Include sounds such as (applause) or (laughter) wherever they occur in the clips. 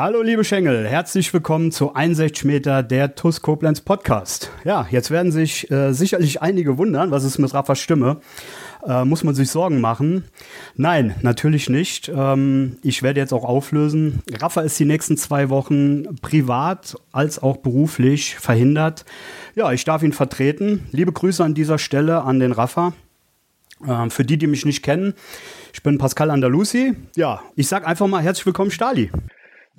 Hallo liebe Schengel, herzlich willkommen zu 61 Meter der TUS Koblenz Podcast. Ja, jetzt werden sich äh, sicherlich einige wundern, was ist mit Raffas Stimme? Äh, muss man sich Sorgen machen? Nein, natürlich nicht. Ähm, ich werde jetzt auch auflösen. Rafa ist die nächsten zwei Wochen privat als auch beruflich verhindert. Ja, ich darf ihn vertreten. Liebe Grüße an dieser Stelle an den Rafa. Äh, für die, die mich nicht kennen, ich bin Pascal Andalusi. Ja, ich sage einfach mal herzlich willkommen, Stali.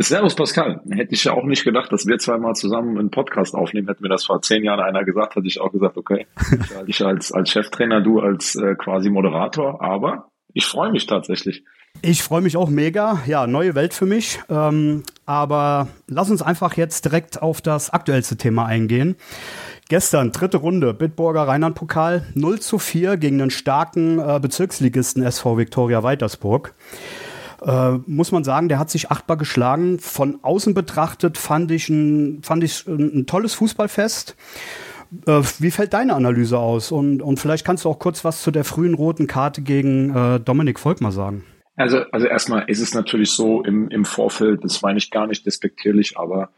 Servus Pascal. Hätte ich ja auch nicht gedacht, dass wir zweimal zusammen einen Podcast aufnehmen. Hätte mir das vor zehn Jahren einer gesagt, hätte ich auch gesagt, okay. (laughs) ich als, als Cheftrainer, du als äh, quasi Moderator. Aber ich freue mich tatsächlich. Ich freue mich auch mega. Ja, neue Welt für mich. Ähm, aber lass uns einfach jetzt direkt auf das aktuellste Thema eingehen. Gestern, dritte Runde, Bitburger Rheinland-Pokal, 0 zu 4 gegen den starken äh, Bezirksligisten SV Viktoria Weitersburg äh, muss man sagen, der hat sich achtbar geschlagen. Von außen betrachtet fand ich ein, fand ich ein, tolles Fußballfest. Äh, wie fällt deine Analyse aus? Und, und vielleicht kannst du auch kurz was zu der frühen roten Karte gegen äh, Dominik Volkmar sagen. Also, also erstmal ist es natürlich so im, im Vorfeld, das meine ich gar nicht despektierlich, aber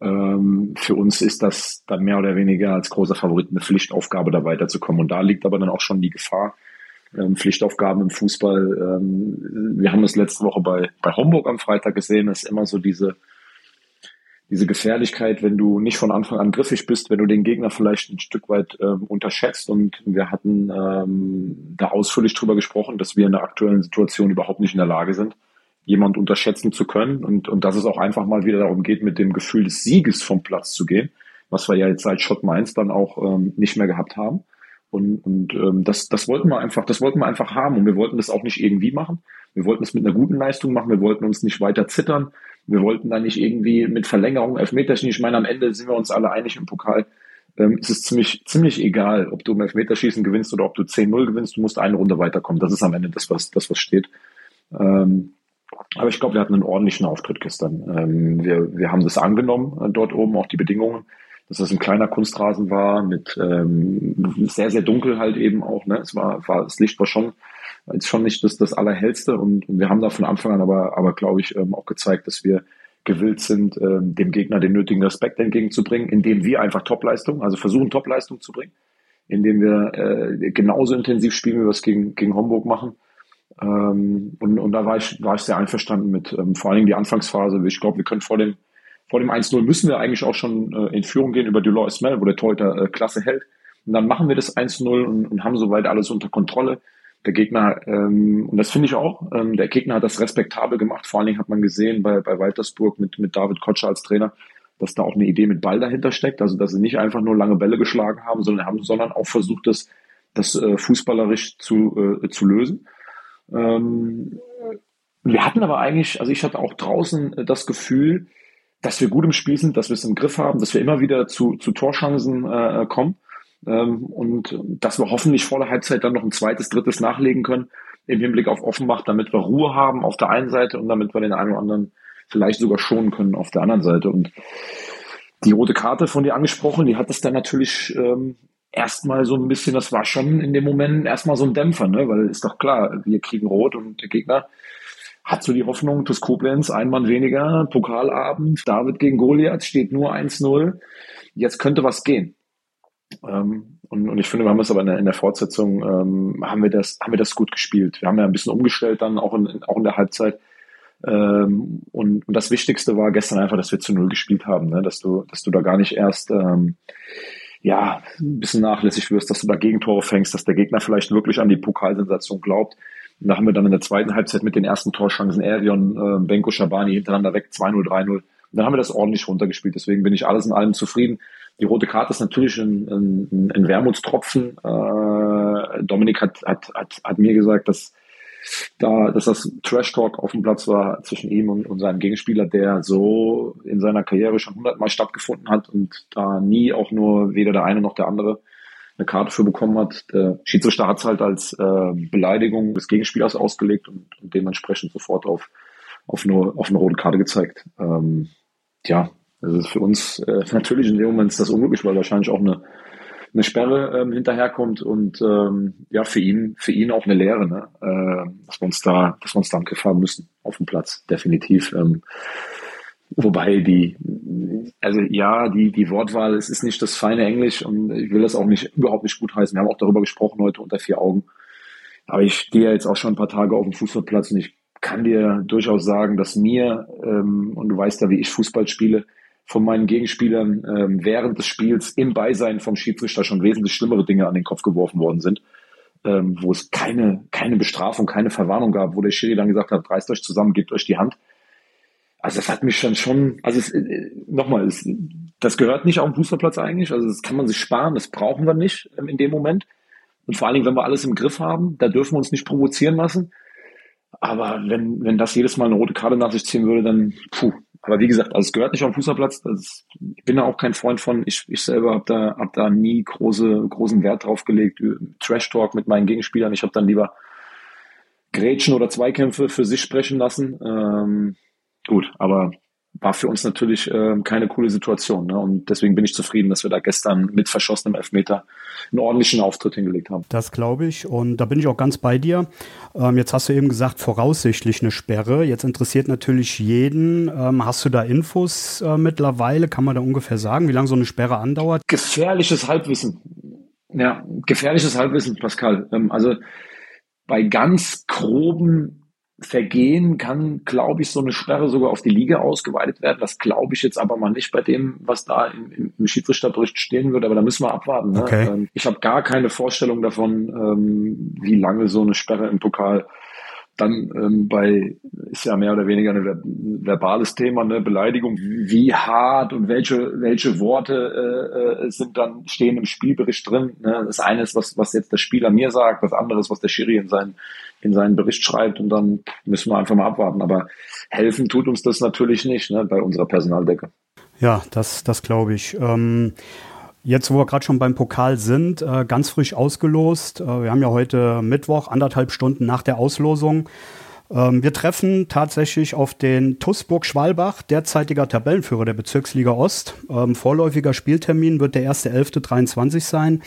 ähm, für uns ist das dann mehr oder weniger als großer Favorit eine Pflichtaufgabe, da weiterzukommen. Und da liegt aber dann auch schon die Gefahr, ähm, Pflichtaufgaben im Fußball. Ähm, wir haben es letzte Woche bei, bei Homburg am Freitag gesehen, es ist immer so diese, diese Gefährlichkeit, wenn du nicht von Anfang an griffig bist, wenn du den Gegner vielleicht ein Stück weit ähm, unterschätzt. Und wir hatten ähm, da ausführlich drüber gesprochen, dass wir in der aktuellen Situation überhaupt nicht in der Lage sind, jemand unterschätzen zu können. Und, und dass es auch einfach mal wieder darum geht, mit dem Gefühl des Sieges vom Platz zu gehen, was wir ja jetzt seit Schott Mainz dann auch ähm, nicht mehr gehabt haben. Und, und ähm, das, das wollten wir einfach, das wollten wir einfach haben. Und wir wollten das auch nicht irgendwie machen. Wir wollten es mit einer guten Leistung machen. Wir wollten uns nicht weiter zittern. Wir wollten da nicht irgendwie mit Verlängerung Elfmeterschießen. Ich meine, am Ende sind wir uns alle einig im Pokal. Ähm, es ist ziemlich, ziemlich egal, ob du im Elfmeterschießen gewinnst oder ob du 10-0 gewinnst. Du musst eine Runde weiterkommen. Das ist am Ende das, was, das, was steht. Ähm, aber ich glaube, wir hatten einen ordentlichen Auftritt gestern. Ähm, wir, wir haben das angenommen, äh, dort oben, auch die Bedingungen dass das ein kleiner Kunstrasen war mit ähm, sehr, sehr dunkel halt eben auch. Ne? Es war, war das Licht war schon ist schon nicht das, das Allerhellste und, und wir haben da von Anfang an aber, aber glaube ich, ähm, auch gezeigt, dass wir gewillt sind, ähm, dem Gegner den nötigen Respekt entgegenzubringen, indem wir einfach Topleistung, also versuchen Topleistung zu bringen, indem wir äh, genauso intensiv spielen, wie wir es gegen, gegen Homburg machen. Ähm, und, und da war ich, war ich sehr einverstanden mit, ähm, vor allen Dingen die Anfangsphase. Ich glaube, wir können vor dem vor dem 1-0 müssen wir eigentlich auch schon äh, in Führung gehen über Delors Ismail, wo der Torhüter äh, klasse hält. Und dann machen wir das 1-0 und, und haben soweit alles unter Kontrolle. Der Gegner, ähm, und das finde ich auch, ähm, der Gegner hat das respektabel gemacht. Vor allen Dingen hat man gesehen bei, bei Waltersburg mit, mit David Kotscher als Trainer, dass da auch eine Idee mit Ball dahinter steckt. Also, dass sie nicht einfach nur lange Bälle geschlagen haben, sondern haben, sondern auch versucht, das, das äh, fußballerisch zu, äh, zu lösen. Ähm, wir hatten aber eigentlich, also ich hatte auch draußen äh, das Gefühl, dass wir gut im Spiel sind, dass wir es im Griff haben, dass wir immer wieder zu, zu Torchancen äh, kommen ähm, und dass wir hoffentlich vor der Halbzeit dann noch ein zweites, drittes nachlegen können im Hinblick auf Offenbach, damit wir Ruhe haben auf der einen Seite und damit wir den einen oder anderen vielleicht sogar schonen können auf der anderen Seite. Und die rote Karte von dir angesprochen, die hat es dann natürlich ähm, erstmal so ein bisschen, das war schon in dem Moment erstmal so ein Dämpfer, ne? weil ist doch klar, wir kriegen rot und der Gegner hat so die Hoffnung, TuS Koblenz, ein Mann weniger, Pokalabend, David gegen Goliath, steht nur 1-0. Jetzt könnte was gehen. Ähm, und, und, ich finde, wir haben es aber in der, in der Fortsetzung, ähm, haben, wir das, haben wir das gut gespielt. Wir haben ja ein bisschen umgestellt dann, auch in, auch in der Halbzeit. Ähm, und, und, das Wichtigste war gestern einfach, dass wir zu Null gespielt haben, ne? dass, du, dass du da gar nicht erst ähm, ja, ein bisschen nachlässig wirst, dass du da Gegentore fängst, dass der Gegner vielleicht wirklich an die Pokalsensation glaubt. Da haben wir dann in der zweiten Halbzeit mit den ersten Torchancen Erion, äh, Benko, Schabani hintereinander weg, 2-0, 3-0. Und dann haben wir das ordentlich runtergespielt. Deswegen bin ich alles in allem zufrieden. Die rote Karte ist natürlich ein, ein, ein Wermutstropfen. Äh, Dominik hat, hat, hat, hat mir gesagt, dass da, dass das Trash Talk auf dem Platz war zwischen ihm und, und seinem Gegenspieler, der so in seiner Karriere schon hundertmal stattgefunden hat und da nie auch nur weder der eine noch der andere eine Karte für bekommen hat. Der Schiedsrichter hat es halt als äh, Beleidigung des Gegenspielers ausgelegt und, und dementsprechend sofort auf, auf, eine, auf eine rote Karte gezeigt. Ähm, ja, das ist für uns äh, (laughs) natürlich in dem Moment ist das unglücklich, weil wahrscheinlich auch eine eine Sperre ähm, hinterherkommt und ähm, ja, für ihn, für ihn auch eine Lehre, ne? äh, dass wir uns da, dass wir uns da im Griff müssen auf dem Platz, definitiv. Ähm, wobei die, also ja, die, die Wortwahl, es ist nicht das feine Englisch und ich will das auch nicht überhaupt nicht gut heißen. Wir haben auch darüber gesprochen heute unter vier Augen. Aber ich stehe jetzt auch schon ein paar Tage auf dem Fußballplatz und ich kann dir durchaus sagen, dass mir, ähm, und du weißt ja, wie ich Fußball spiele, von meinen Gegenspielern ähm, während des Spiels im Beisein vom Schiedsrichter schon wesentlich schlimmere Dinge an den Kopf geworfen worden sind, ähm, wo es keine, keine Bestrafung, keine Verwarnung gab, wo der Schiri dann gesagt hat, reißt euch zusammen, gebt euch die Hand. Also das hat mich dann schon, also es, äh, nochmal, es, das gehört nicht auf dem Fußballplatz eigentlich, also das kann man sich sparen, das brauchen wir nicht ähm, in dem Moment. Und vor allen Dingen, wenn wir alles im Griff haben, da dürfen wir uns nicht provozieren lassen. Aber wenn, wenn das jedes Mal eine rote Karte nach sich ziehen würde, dann, puh, aber wie gesagt, also es gehört nicht auf den Fußballplatz. Das, ich bin da auch kein Freund von. Ich, ich selber habe da, hab da nie große, großen Wert drauf gelegt. Trash Talk mit meinen Gegenspielern. Ich habe dann lieber Grätschen oder Zweikämpfe für sich sprechen lassen. Ähm, gut, aber war für uns natürlich äh, keine coole Situation. Ne? Und deswegen bin ich zufrieden, dass wir da gestern mit verschossenem Elfmeter einen ordentlichen Auftritt hingelegt haben. Das glaube ich. Und da bin ich auch ganz bei dir. Ähm, jetzt hast du eben gesagt, voraussichtlich eine Sperre. Jetzt interessiert natürlich jeden. Ähm, hast du da Infos äh, mittlerweile? Kann man da ungefähr sagen, wie lange so eine Sperre andauert? Gefährliches Halbwissen. Ja, gefährliches Halbwissen, Pascal. Ähm, also bei ganz groben Vergehen kann, glaube ich, so eine Sperre sogar auf die Liga ausgeweitet werden. Das glaube ich jetzt aber mal nicht bei dem, was da im, im Schiedsrichterbericht stehen würde. Aber da müssen wir abwarten. Ne? Okay. Ähm, ich habe gar keine Vorstellung davon, ähm, wie lange so eine Sperre im Pokal dann ähm, bei, ist ja mehr oder weniger ein verbales Thema, eine Beleidigung, wie hart und welche, welche Worte äh, äh, sind dann, stehen im Spielbericht drin. Ne? Das eine ist, was, was jetzt der Spieler mir sagt, das andere ist, was der Schiri in seinen, in seinen Bericht schreibt und dann müssen wir einfach mal abwarten. Aber helfen tut uns das natürlich nicht ne, bei unserer Personaldecke. Ja, das, das glaube ich. Ähm Jetzt, wo wir gerade schon beim Pokal sind, äh, ganz frisch ausgelost. Äh, wir haben ja heute Mittwoch, anderthalb Stunden nach der Auslosung. Ähm, wir treffen tatsächlich auf den TuS Schwalbach, derzeitiger Tabellenführer der Bezirksliga Ost. Ähm, vorläufiger Spieltermin wird der 1.11.23 sein.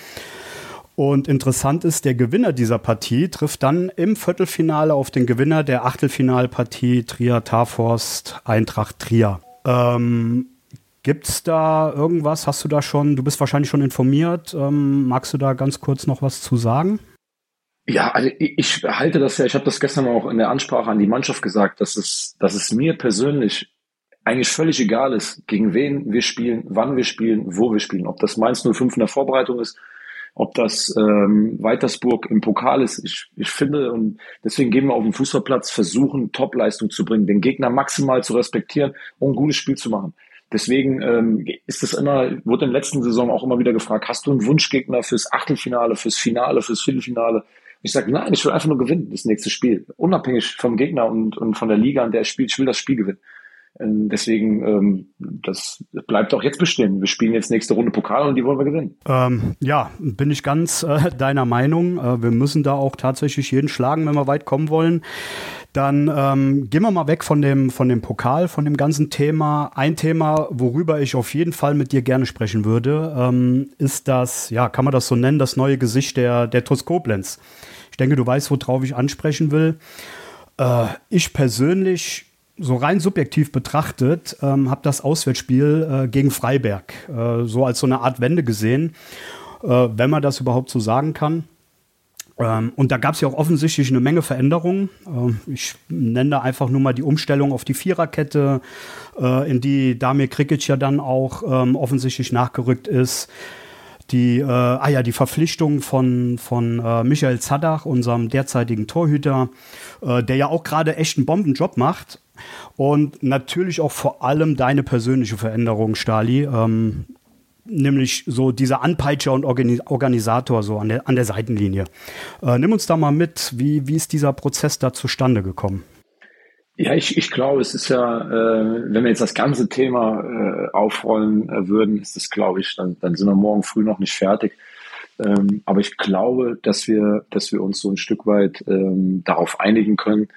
Und interessant ist, der Gewinner dieser Partie trifft dann im Viertelfinale auf den Gewinner der Achtelfinalpartie Trier Tarforst Eintracht Trier. Ähm, Gibt es da irgendwas? Hast du da schon, du bist wahrscheinlich schon informiert. Ähm, magst du da ganz kurz noch was zu sagen? Ja, also ich, ich halte das ja, ich habe das gestern auch in der Ansprache an die Mannschaft gesagt, dass es, dass es mir persönlich eigentlich völlig egal ist, gegen wen wir spielen, wann wir spielen, wo wir spielen. Ob das Mainz 05 in der Vorbereitung ist, ob das ähm, Weitersburg im Pokal ist. Ich, ich finde, und deswegen gehen wir auf den Fußballplatz, versuchen, Topleistung zu bringen, den Gegner maximal zu respektieren und ein gutes Spiel zu machen. Deswegen ähm, ist es immer, wurde in der letzten Saison auch immer wieder gefragt, hast du einen Wunschgegner fürs Achtelfinale, fürs Finale, fürs Viertelfinale? Ich sage, nein, ich will einfach nur gewinnen, das nächste Spiel. Unabhängig vom Gegner und, und von der Liga, an der er spielt, ich will das Spiel gewinnen. Ähm, deswegen, ähm, das bleibt auch jetzt bestehen. Wir spielen jetzt nächste Runde Pokal und die wollen wir gewinnen. Ähm, ja, bin ich ganz äh, deiner Meinung. Äh, wir müssen da auch tatsächlich jeden schlagen, wenn wir weit kommen wollen. Dann ähm, gehen wir mal weg von dem, von dem Pokal, von dem ganzen Thema. Ein Thema, worüber ich auf jeden Fall mit dir gerne sprechen würde, ähm, ist das, ja, kann man das so nennen, das neue Gesicht der, der TuS Koblenz. Ich denke, du weißt, worauf ich ansprechen will. Äh, ich persönlich so rein subjektiv betrachtet, ähm, habe das Auswärtsspiel äh, gegen Freiberg äh, so als so eine Art Wende gesehen, äh, wenn man das überhaupt so sagen kann. Ähm, und da gab es ja auch offensichtlich eine Menge Veränderungen. Ähm, ich nenne da einfach nur mal die Umstellung auf die Viererkette, äh, in die Damir Krikic ja dann auch ähm, offensichtlich nachgerückt ist. Die, äh, ah ja, die Verpflichtung von, von äh, Michael Zadach, unserem derzeitigen Torhüter, äh, der ja auch gerade echt einen Bombenjob macht. Und natürlich auch vor allem deine persönliche Veränderung, Stali. Ähm, nämlich so dieser Anpeitscher und Organisator so an der, an der Seitenlinie. Äh, nimm uns da mal mit, wie, wie ist dieser Prozess da zustande gekommen? Ja, ich, ich glaube, es ist ja, äh, wenn wir jetzt das ganze Thema äh, aufrollen äh, würden, ist das, glaube ich, dann, dann sind wir morgen früh noch nicht fertig. Ähm, aber ich glaube, dass wir, dass wir uns so ein Stück weit ähm, darauf einigen können,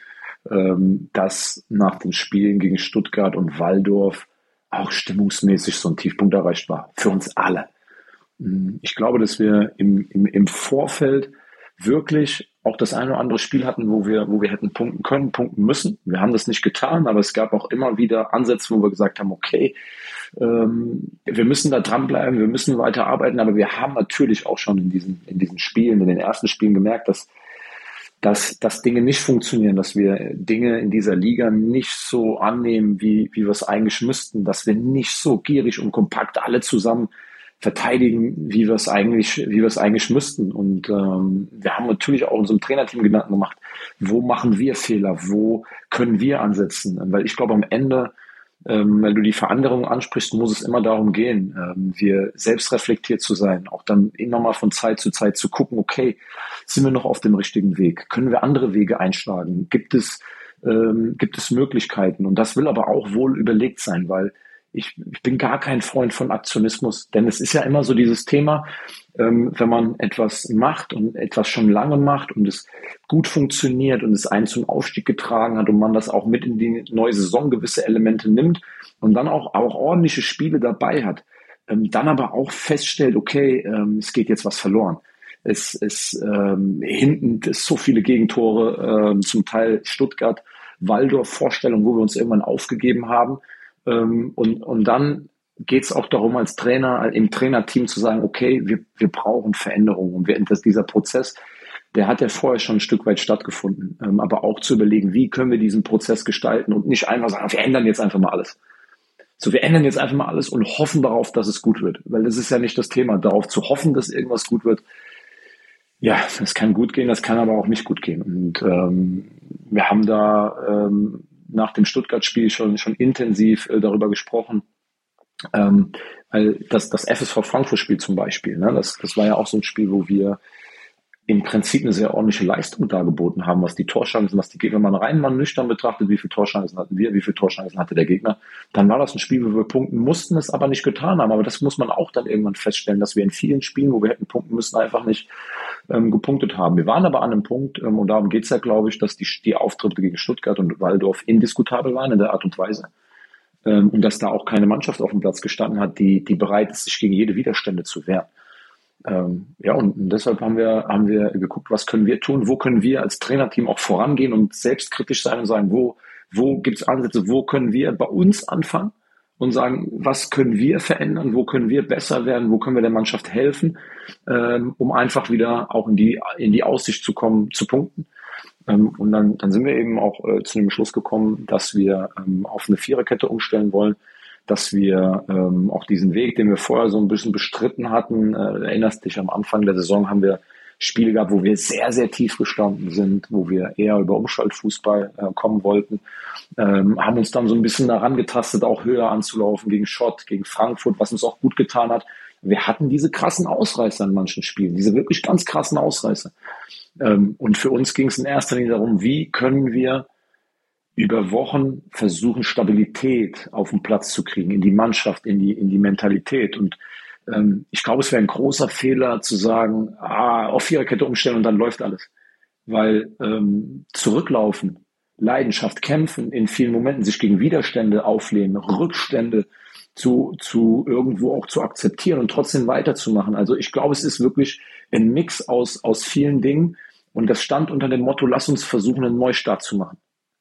ähm, dass nach den Spielen gegen Stuttgart und Waldorf auch stimmungsmäßig so ein Tiefpunkt erreicht war. Für uns alle. Mm, ich glaube, dass wir im, im, im Vorfeld wirklich auch das eine oder andere Spiel hatten, wo wir, wo wir hätten punkten können, punkten müssen. Wir haben das nicht getan, aber es gab auch immer wieder Ansätze, wo wir gesagt haben, okay, ähm, wir müssen da dranbleiben, wir müssen weiter arbeiten, aber wir haben natürlich auch schon in diesen, in diesen Spielen, in den ersten Spielen gemerkt, dass, dass, dass Dinge nicht funktionieren, dass wir Dinge in dieser Liga nicht so annehmen, wie, wie wir es eigentlich müssten, dass wir nicht so gierig und kompakt alle zusammen verteidigen, wie wir es eigentlich, wie wir es eigentlich müssten. Und ähm, wir haben natürlich auch unserem Trainerteam Gedanken gemacht, wo machen wir Fehler, wo können wir ansetzen? Weil ich glaube, am Ende, ähm, wenn du die Veränderung ansprichst, muss es immer darum gehen, ähm, wir selbst reflektiert zu sein, auch dann immer mal von Zeit zu Zeit zu gucken, okay, sind wir noch auf dem richtigen Weg? Können wir andere Wege einschlagen? Gibt es ähm, gibt es Möglichkeiten? Und das will aber auch wohl überlegt sein, weil ich, ich bin gar kein Freund von Aktionismus, denn es ist ja immer so dieses Thema, ähm, wenn man etwas macht und etwas schon lange macht und es gut funktioniert und es einen zum Aufstieg getragen hat und man das auch mit in die neue Saison gewisse Elemente nimmt und dann auch, auch ordentliche Spiele dabei hat, ähm, dann aber auch feststellt, okay, ähm, es geht jetzt was verloren. Es ist ähm, hinten ist so viele Gegentore, ähm, zum Teil Stuttgart, Waldorf Vorstellung, wo wir uns irgendwann aufgegeben haben ähm, und, und dann geht es auch darum, als Trainer, im Trainerteam zu sagen, okay, wir, wir brauchen Veränderungen. Und wir, dass dieser Prozess, der hat ja vorher schon ein Stück weit stattgefunden. Ähm, aber auch zu überlegen, wie können wir diesen Prozess gestalten und nicht einfach sagen, wir ändern jetzt einfach mal alles. So, wir ändern jetzt einfach mal alles und hoffen darauf, dass es gut wird. Weil das ist ja nicht das Thema, darauf zu hoffen, dass irgendwas gut wird. Ja, das kann gut gehen, das kann aber auch nicht gut gehen. Und ähm, wir haben da ähm, nach dem Stuttgart-Spiel schon, schon intensiv äh, darüber gesprochen. Ähm, weil das, das FSV Frankfurt-Spiel zum Beispiel, ne, das, das war ja auch so ein Spiel, wo wir im Prinzip eine sehr ordentliche Leistung dargeboten haben, was die Torchancen, was die Gegner, wenn man rein mal nüchtern betrachtet, wie viele Torchancen hatten wir, wie viele Torchancen hatte der Gegner, dann war das ein Spiel, wo wir punkten mussten, es aber nicht getan haben. Aber das muss man auch dann irgendwann feststellen, dass wir in vielen Spielen, wo wir hätten punkten müssen, einfach nicht ähm, gepunktet haben. Wir waren aber an einem Punkt, ähm, und darum geht's ja, glaube ich, dass die, die Auftritte gegen Stuttgart und Waldorf indiskutabel waren in der Art und Weise. Ähm, und dass da auch keine Mannschaft auf dem Platz gestanden hat, die, die bereit ist, sich gegen jede Widerstände zu wehren. Ähm, ja, und deshalb haben wir, haben wir geguckt, was können wir tun, wo können wir als Trainerteam auch vorangehen und selbstkritisch sein und sagen, wo, wo gibt es Ansätze, wo können wir bei uns anfangen und sagen, was können wir verändern, wo können wir besser werden, wo können wir der Mannschaft helfen, ähm, um einfach wieder auch in die, in die Aussicht zu kommen, zu punkten. Ähm, und dann, dann sind wir eben auch äh, zu dem Schluss gekommen, dass wir ähm, auf eine Viererkette umstellen wollen, dass wir ähm, auch diesen Weg, den wir vorher so ein bisschen bestritten hatten, äh, erinnerst dich, am Anfang der Saison haben wir Spiele gehabt, wo wir sehr, sehr tief gestanden sind, wo wir eher über Umschaltfußball äh, kommen wollten, ähm, haben uns dann so ein bisschen daran getastet, auch höher anzulaufen gegen Schott, gegen Frankfurt, was uns auch gut getan hat. Wir hatten diese krassen Ausreißer in manchen Spielen, diese wirklich ganz krassen Ausreißer. Ähm, und für uns ging es in erster Linie darum, wie können wir über Wochen versuchen, Stabilität auf den Platz zu kriegen, in die Mannschaft, in die, in die Mentalität. Und ähm, ich glaube, es wäre ein großer Fehler zu sagen, ah, auf Viererkette umstellen und dann läuft alles. Weil ähm, zurücklaufen, Leidenschaft, kämpfen in vielen Momenten, sich gegen Widerstände auflehnen, Rückstände zu, zu irgendwo auch zu akzeptieren und trotzdem weiterzumachen. Also ich glaube, es ist wirklich ein Mix aus, aus vielen Dingen. Und das stand unter dem Motto, lass uns versuchen, einen Neustart zu machen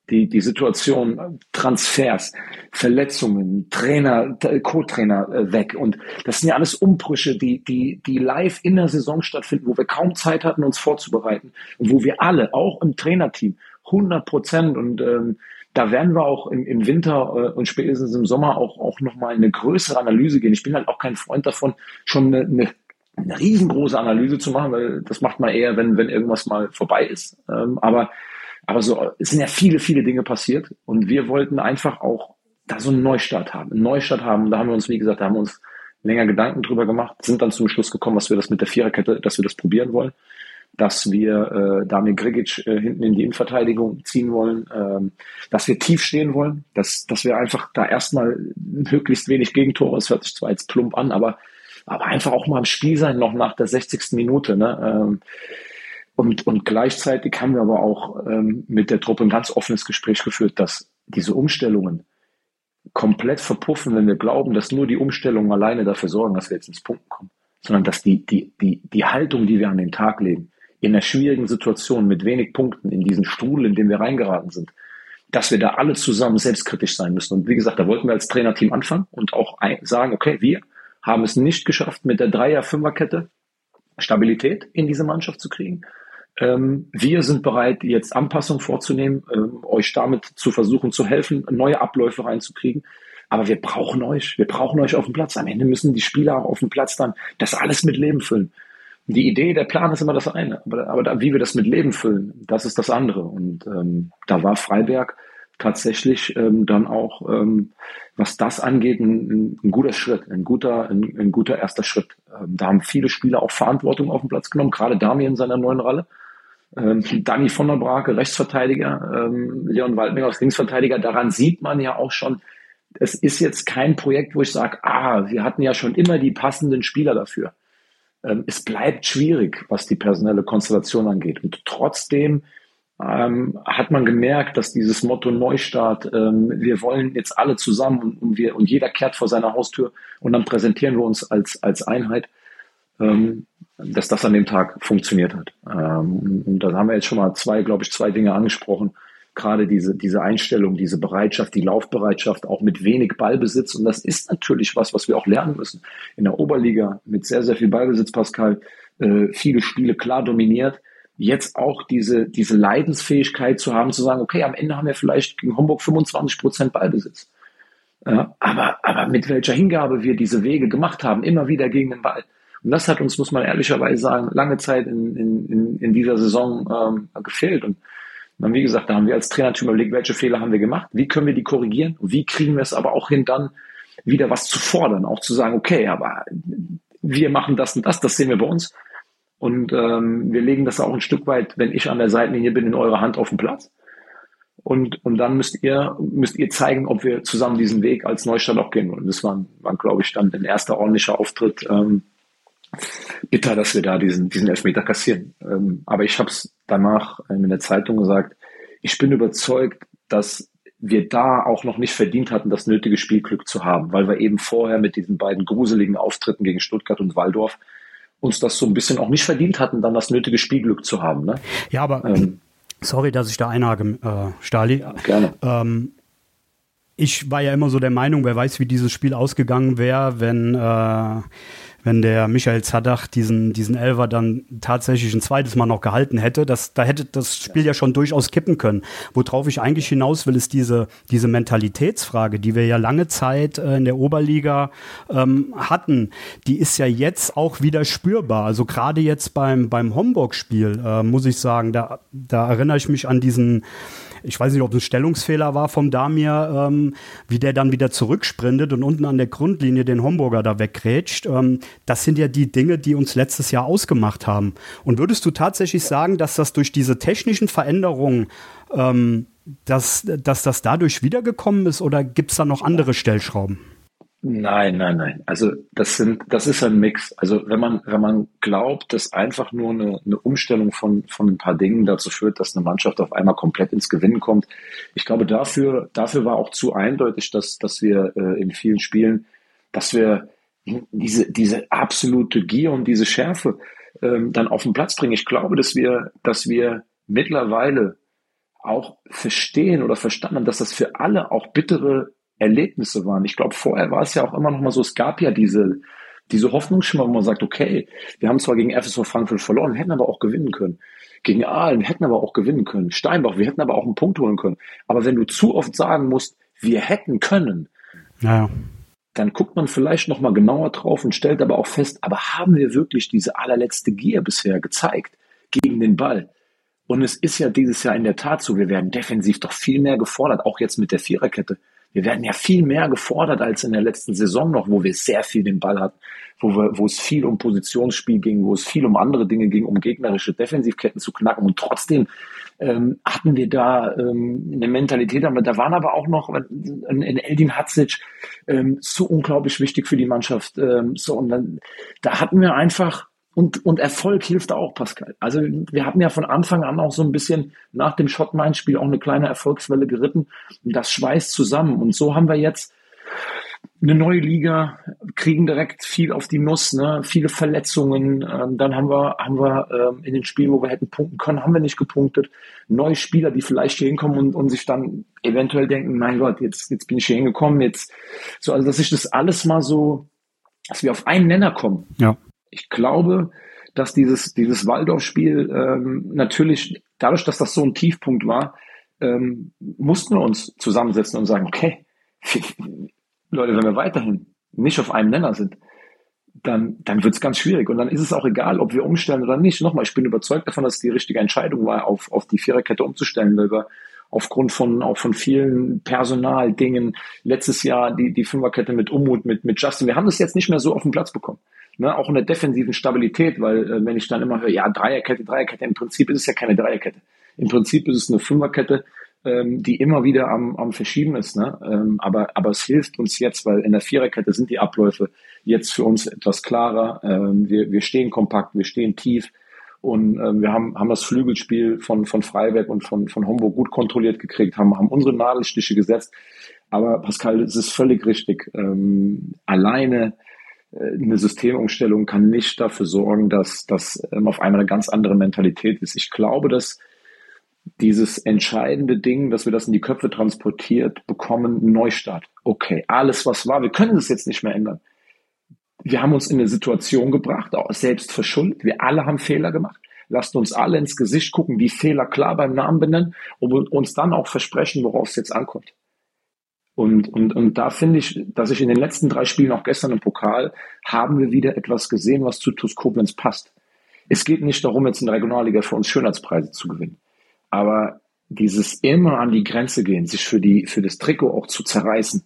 die, die Situation, Transfers, Verletzungen, Trainer, Co-Trainer äh, weg. Und das sind ja alles Umbrüche, die, die, die live in der Saison stattfinden, wo wir kaum Zeit hatten, uns vorzubereiten. Und wo wir alle, auch im Trainerteam, 100 Prozent und ähm, da werden wir auch im, im Winter äh, und spätestens im Sommer auch, auch nochmal eine größere Analyse gehen. Ich bin halt auch kein Freund davon, schon eine, eine, eine riesengroße Analyse zu machen, weil das macht man eher, wenn, wenn irgendwas mal vorbei ist. Ähm, aber aber so, es sind ja viele, viele Dinge passiert und wir wollten einfach auch da so einen Neustart haben, einen Neustart haben. Da haben wir uns, wie gesagt, da haben wir uns länger Gedanken drüber gemacht, sind dann zum Schluss gekommen, dass wir das mit der Viererkette, dass wir das probieren wollen, dass wir äh, Damir Grigic äh, hinten in die Innenverteidigung ziehen wollen, ähm, dass wir tief stehen wollen, dass, dass wir einfach da erstmal möglichst wenig Gegentore, es hört sich zwar jetzt plump an, aber, aber einfach auch mal im Spiel sein, noch nach der 60. Minute. Ne? Ähm, und, und gleichzeitig haben wir aber auch ähm, mit der Truppe ein ganz offenes Gespräch geführt, dass diese Umstellungen, komplett verpuffen, wenn wir glauben, dass nur die Umstellungen alleine dafür sorgen, dass wir jetzt ins Punkten kommen, sondern dass die, die, die, die Haltung, die wir an den Tag legen, in einer schwierigen Situation mit wenig Punkten, in diesen Strudel, in dem wir reingeraten sind, dass wir da alle zusammen selbstkritisch sein müssen. Und wie gesagt, da wollten wir als Trainerteam anfangen und auch sagen, okay, wir haben es nicht geschafft, mit der Dreier-Fünfer-Kette Stabilität in diese Mannschaft zu kriegen. Ähm, wir sind bereit, jetzt Anpassungen vorzunehmen, ähm, euch damit zu versuchen zu helfen, neue Abläufe reinzukriegen. Aber wir brauchen euch. Wir brauchen euch auf dem Platz. Am Ende müssen die Spieler auch auf dem Platz dann das alles mit Leben füllen. Die Idee, der Plan ist immer das eine. Aber, aber da, wie wir das mit Leben füllen, das ist das andere. Und ähm, da war Freiberg tatsächlich ähm, dann auch, ähm, was das angeht, ein, ein guter Schritt, ein guter, ein, ein guter erster Schritt. Ähm, da haben viele Spieler auch Verantwortung auf den Platz genommen, gerade Dami in seiner neuen Rolle. Ähm, Danny von der Brake, Rechtsverteidiger, ähm, Leon Waldming als Linksverteidiger, daran sieht man ja auch schon, es ist jetzt kein Projekt, wo ich sage, ah, wir hatten ja schon immer die passenden Spieler dafür. Ähm, es bleibt schwierig, was die personelle Konstellation angeht. Und trotzdem ähm, hat man gemerkt, dass dieses Motto Neustart, ähm, wir wollen jetzt alle zusammen und, und, wir, und jeder kehrt vor seiner Haustür und dann präsentieren wir uns als, als Einheit, ähm, dass das an dem Tag funktioniert hat. Ähm, und da haben wir jetzt schon mal zwei, glaube ich, zwei Dinge angesprochen. Gerade diese, diese Einstellung, diese Bereitschaft, die Laufbereitschaft, auch mit wenig Ballbesitz. Und das ist natürlich was, was wir auch lernen müssen. In der Oberliga mit sehr, sehr viel Ballbesitz, Pascal, äh, viele Spiele klar dominiert. Jetzt auch diese, diese Leidensfähigkeit zu haben, zu sagen, okay, am Ende haben wir vielleicht gegen Homburg 25 Prozent Ballbesitz. Ja, aber, aber mit welcher Hingabe wir diese Wege gemacht haben, immer wieder gegen den Ball. Und das hat uns, muss man ehrlicherweise sagen, lange Zeit in, in, in dieser Saison ähm, gefehlt. Und dann, wie gesagt, da haben wir als Trainerteam überlegt, welche Fehler haben wir gemacht, wie können wir die korrigieren und wie kriegen wir es aber auch hin, dann wieder was zu fordern, auch zu sagen, okay, aber wir machen das und das, das sehen wir bei uns. Und ähm, wir legen das auch ein Stück weit, wenn ich an der Seitenlinie bin, in eure Hand auf den Platz. Und, und dann müsst ihr, müsst ihr zeigen, ob wir zusammen diesen Weg als Neustadt auch gehen wollen. Das war, war glaube ich, dann ein erster ordentlicher Auftritt. Ähm, bitter, dass wir da diesen, diesen Elfmeter kassieren. Ähm, aber ich habe es danach in der Zeitung gesagt, ich bin überzeugt, dass wir da auch noch nicht verdient hatten, das nötige Spielglück zu haben, weil wir eben vorher mit diesen beiden gruseligen Auftritten gegen Stuttgart und Waldorf uns das so ein bisschen auch nicht verdient hatten, dann das nötige Spielglück zu haben. Ne? Ja, aber ähm, sorry, dass ich da einhage, äh, Stali. Ja, gerne. Ähm, ich war ja immer so der Meinung, wer weiß, wie dieses Spiel ausgegangen wäre, wenn äh, wenn der Michael Zadach diesen, diesen Elver dann tatsächlich ein zweites Mal noch gehalten hätte. Das, da hätte das Spiel ja schon durchaus kippen können. Worauf ich eigentlich hinaus will, ist diese, diese Mentalitätsfrage, die wir ja lange Zeit äh, in der Oberliga ähm, hatten. Die ist ja jetzt auch wieder spürbar. Also gerade jetzt beim, beim Homburg-Spiel, äh, muss ich sagen, da, da erinnere ich mich an diesen ich weiß nicht, ob es ein Stellungsfehler war vom Damir, ähm, wie der dann wieder zurücksprintet und unten an der Grundlinie den Homburger da weggrätscht. Ähm, das sind ja die Dinge, die uns letztes Jahr ausgemacht haben. Und würdest du tatsächlich sagen, dass das durch diese technischen Veränderungen ähm, dass, dass das dadurch wiedergekommen ist oder gibt es da noch andere Stellschrauben? Nein, nein, nein. Also das sind, das ist ein Mix. Also wenn man, wenn man glaubt, dass einfach nur eine, eine Umstellung von, von ein paar Dingen dazu führt, dass eine Mannschaft auf einmal komplett ins Gewinnen kommt. Ich glaube, dafür, dafür war auch zu eindeutig, dass, dass wir äh, in vielen Spielen, dass wir diese, diese absolute Gier und diese Schärfe ähm, dann auf den Platz bringen. Ich glaube, dass wir, dass wir mittlerweile auch verstehen oder verstanden dass das für alle auch bittere Erlebnisse waren. Ich glaube, vorher war es ja auch immer noch mal so, es gab ja diese, diese Hoffnungsschimmer, wo man sagt, okay, wir haben zwar gegen FSV Frankfurt verloren, hätten aber auch gewinnen können. Gegen Aalen hätten aber auch gewinnen können. Steinbach, wir hätten aber auch einen Punkt holen können. Aber wenn du zu oft sagen musst, wir hätten können, ja. dann guckt man vielleicht noch mal genauer drauf und stellt aber auch fest, aber haben wir wirklich diese allerletzte Gier bisher gezeigt gegen den Ball? Und es ist ja dieses Jahr in der Tat so, wir werden defensiv doch viel mehr gefordert, auch jetzt mit der Viererkette. Wir werden ja viel mehr gefordert als in der letzten Saison noch, wo wir sehr viel den Ball hatten, wo, wir, wo es viel um Positionsspiel ging, wo es viel um andere Dinge ging, um gegnerische Defensivketten zu knacken. Und trotzdem ähm, hatten wir da ähm, eine Mentalität, aber da waren aber auch noch ein, ein Eldin Hatzic ähm, so unglaublich wichtig für die Mannschaft. Ähm, so und dann, da hatten wir einfach und, und Erfolg hilft auch, Pascal. Also wir hatten ja von Anfang an auch so ein bisschen nach dem Schottmain-Spiel auch eine kleine Erfolgswelle geritten und das schweißt zusammen. Und so haben wir jetzt eine neue Liga, kriegen direkt viel auf die Nuss, ne? viele Verletzungen. Ähm, dann haben wir, haben wir ähm, in den Spielen, wo wir hätten punkten können, haben wir nicht gepunktet. Neue Spieler, die vielleicht hier hinkommen und, und sich dann eventuell denken, mein Gott, jetzt, jetzt bin ich hier hingekommen, jetzt so, also dass ich das alles mal so, dass wir auf einen Nenner kommen. Ja. Ich glaube, dass dieses, dieses Waldorf-Spiel ähm, natürlich, dadurch, dass das so ein Tiefpunkt war, ähm, mussten wir uns zusammensetzen und sagen, okay, (laughs) Leute, wenn wir weiterhin nicht auf einem Nenner sind, dann, dann wird es ganz schwierig. Und dann ist es auch egal, ob wir umstellen oder nicht. Nochmal, ich bin überzeugt davon, dass es die richtige Entscheidung war, auf, auf die Viererkette umzustellen, weil wir aufgrund von auch von vielen Personaldingen letztes Jahr die, die Fünferkette mit Umut, mit, mit Justin, wir haben das jetzt nicht mehr so auf den Platz bekommen ne, auch in der defensiven Stabilität, weil äh, wenn ich dann immer höre, ja, Dreierkette, Dreierkette, im Prinzip ist es ja keine Dreierkette. Im Prinzip ist es eine Fünferkette, ähm, die immer wieder am, am Verschieben ist. Ne? Ähm, aber, aber es hilft uns jetzt, weil in der Viererkette sind die Abläufe jetzt für uns etwas klarer. Ähm, wir, wir stehen kompakt, wir stehen tief. Und ähm, wir haben, haben das Flügelspiel von, von Freiberg und von, von Homburg gut kontrolliert gekriegt, haben, haben unsere Nadelstiche gesetzt. Aber Pascal, es ist völlig richtig. Ähm, alleine eine Systemumstellung kann nicht dafür sorgen, dass das ähm, auf einmal eine ganz andere Mentalität ist. Ich glaube, dass dieses entscheidende Ding, dass wir das in die Köpfe transportiert bekommen, Neustart. Okay, alles was war, wir können das jetzt nicht mehr ändern. Wir haben uns in eine Situation gebracht, selbst verschuldet. Wir alle haben Fehler gemacht. Lasst uns alle ins Gesicht gucken, die Fehler klar beim Namen benennen und uns dann auch versprechen, worauf es jetzt ankommt. Und, und, und da finde ich, dass ich in den letzten drei Spielen, auch gestern im Pokal, haben wir wieder etwas gesehen, was zu TuS Koblenz passt. Es geht nicht darum, jetzt in der Regionalliga für uns Schönheitspreise zu gewinnen. Aber dieses immer an die Grenze gehen, sich für die, für das Trikot auch zu zerreißen,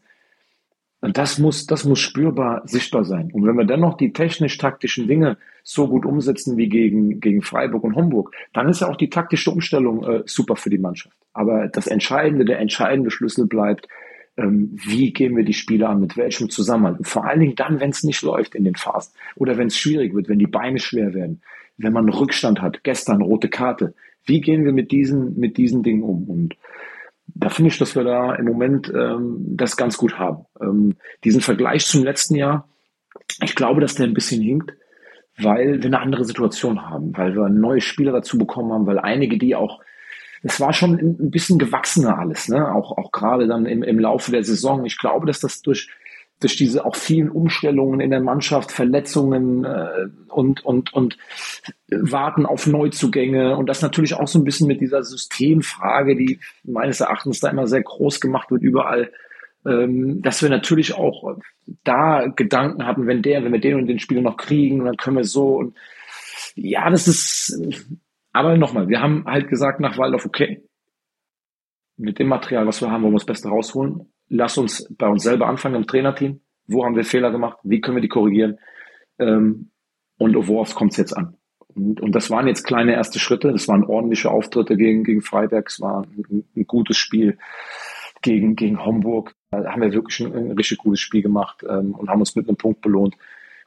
und das muss, das muss spürbar sichtbar sein. Und wenn wir dann noch die technisch-taktischen Dinge so gut umsetzen wie gegen, gegen Freiburg und Homburg, dann ist ja auch die taktische Umstellung äh, super für die Mannschaft. Aber das Entscheidende, der entscheidende Schlüssel bleibt, wie gehen wir die Spiele an, mit welchem Zusammenhang. Und vor allen Dingen dann, wenn es nicht läuft in den Phasen oder wenn es schwierig wird, wenn die Beine schwer werden, wenn man Rückstand hat, gestern rote Karte. Wie gehen wir mit diesen, mit diesen Dingen um? Und da finde ich, dass wir da im Moment ähm, das ganz gut haben. Ähm, diesen Vergleich zum letzten Jahr, ich glaube, dass der ein bisschen hinkt, weil wir eine andere Situation haben, weil wir neue Spieler dazu bekommen haben, weil einige, die auch es war schon ein bisschen gewachsener alles, ne? Auch, auch gerade dann im, im Laufe der Saison. Ich glaube, dass das durch, durch diese auch vielen Umstellungen in der Mannschaft, Verletzungen äh, und, und, und Warten auf Neuzugänge und das natürlich auch so ein bisschen mit dieser Systemfrage, die meines Erachtens da immer sehr groß gemacht wird überall, ähm, dass wir natürlich auch da Gedanken hatten, wenn der, wenn wir den und den Spieler noch kriegen, dann können wir so und ja, das ist aber nochmal, wir haben halt gesagt nach Waldorf, okay, mit dem Material, was wir haben, wollen wir das Beste rausholen. Lass uns bei uns selber anfangen im Trainerteam. Wo haben wir Fehler gemacht? Wie können wir die korrigieren? Ähm, und worauf kommt es jetzt an? Und, und, das waren jetzt kleine erste Schritte. Das waren ordentliche Auftritte gegen, gegen Freiberg. Es war ein, ein gutes Spiel gegen, gegen Homburg. Da haben wir wirklich ein, ein richtig gutes Spiel gemacht ähm, und haben uns mit einem Punkt belohnt.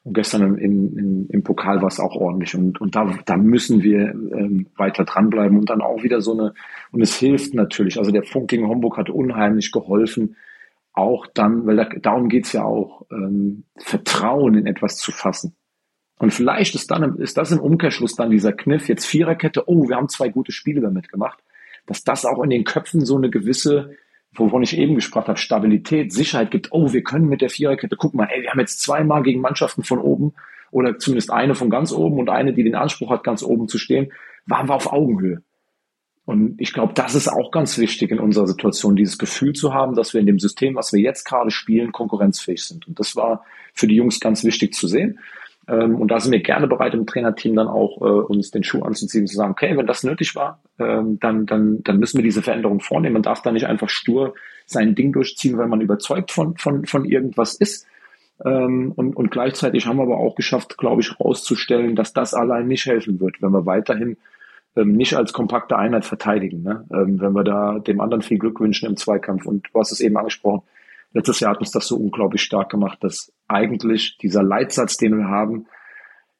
Und gestern im, im, im Pokal war es auch ordentlich. Und, und da, da müssen wir ähm, weiter dranbleiben und dann auch wieder so eine, und es hilft natürlich. Also der Funk gegen Homburg hat unheimlich geholfen. Auch dann, weil da, darum geht's ja auch, ähm, Vertrauen in etwas zu fassen. Und vielleicht ist dann ist das im Umkehrschluss dann dieser Kniff, jetzt Viererkette, oh, wir haben zwei gute Spiele damit gemacht, dass das auch in den Köpfen so eine gewisse wovon ich eben gesprochen habe, Stabilität, Sicherheit gibt, oh, wir können mit der Viererkette, guck mal, ey, wir haben jetzt zweimal gegen Mannschaften von oben oder zumindest eine von ganz oben und eine, die den Anspruch hat, ganz oben zu stehen, waren wir auf Augenhöhe. Und ich glaube, das ist auch ganz wichtig in unserer Situation, dieses Gefühl zu haben, dass wir in dem System, was wir jetzt gerade spielen, konkurrenzfähig sind. Und das war für die Jungs ganz wichtig zu sehen. Ähm, und da sind wir gerne bereit, im Trainerteam dann auch äh, uns den Schuh anzuziehen zu sagen, okay, wenn das nötig war, ähm, dann, dann, dann müssen wir diese Veränderung vornehmen. Man darf da nicht einfach stur sein Ding durchziehen, weil man überzeugt von, von, von irgendwas ist. Ähm, und, und gleichzeitig haben wir aber auch geschafft, glaube ich, herauszustellen, dass das allein nicht helfen wird, wenn wir weiterhin ähm, nicht als kompakte Einheit verteidigen. Ne? Ähm, wenn wir da dem anderen viel Glück wünschen im Zweikampf. Und du hast es eben angesprochen, letztes Jahr hat uns das so unglaublich stark gemacht, dass eigentlich dieser Leitsatz, den wir haben,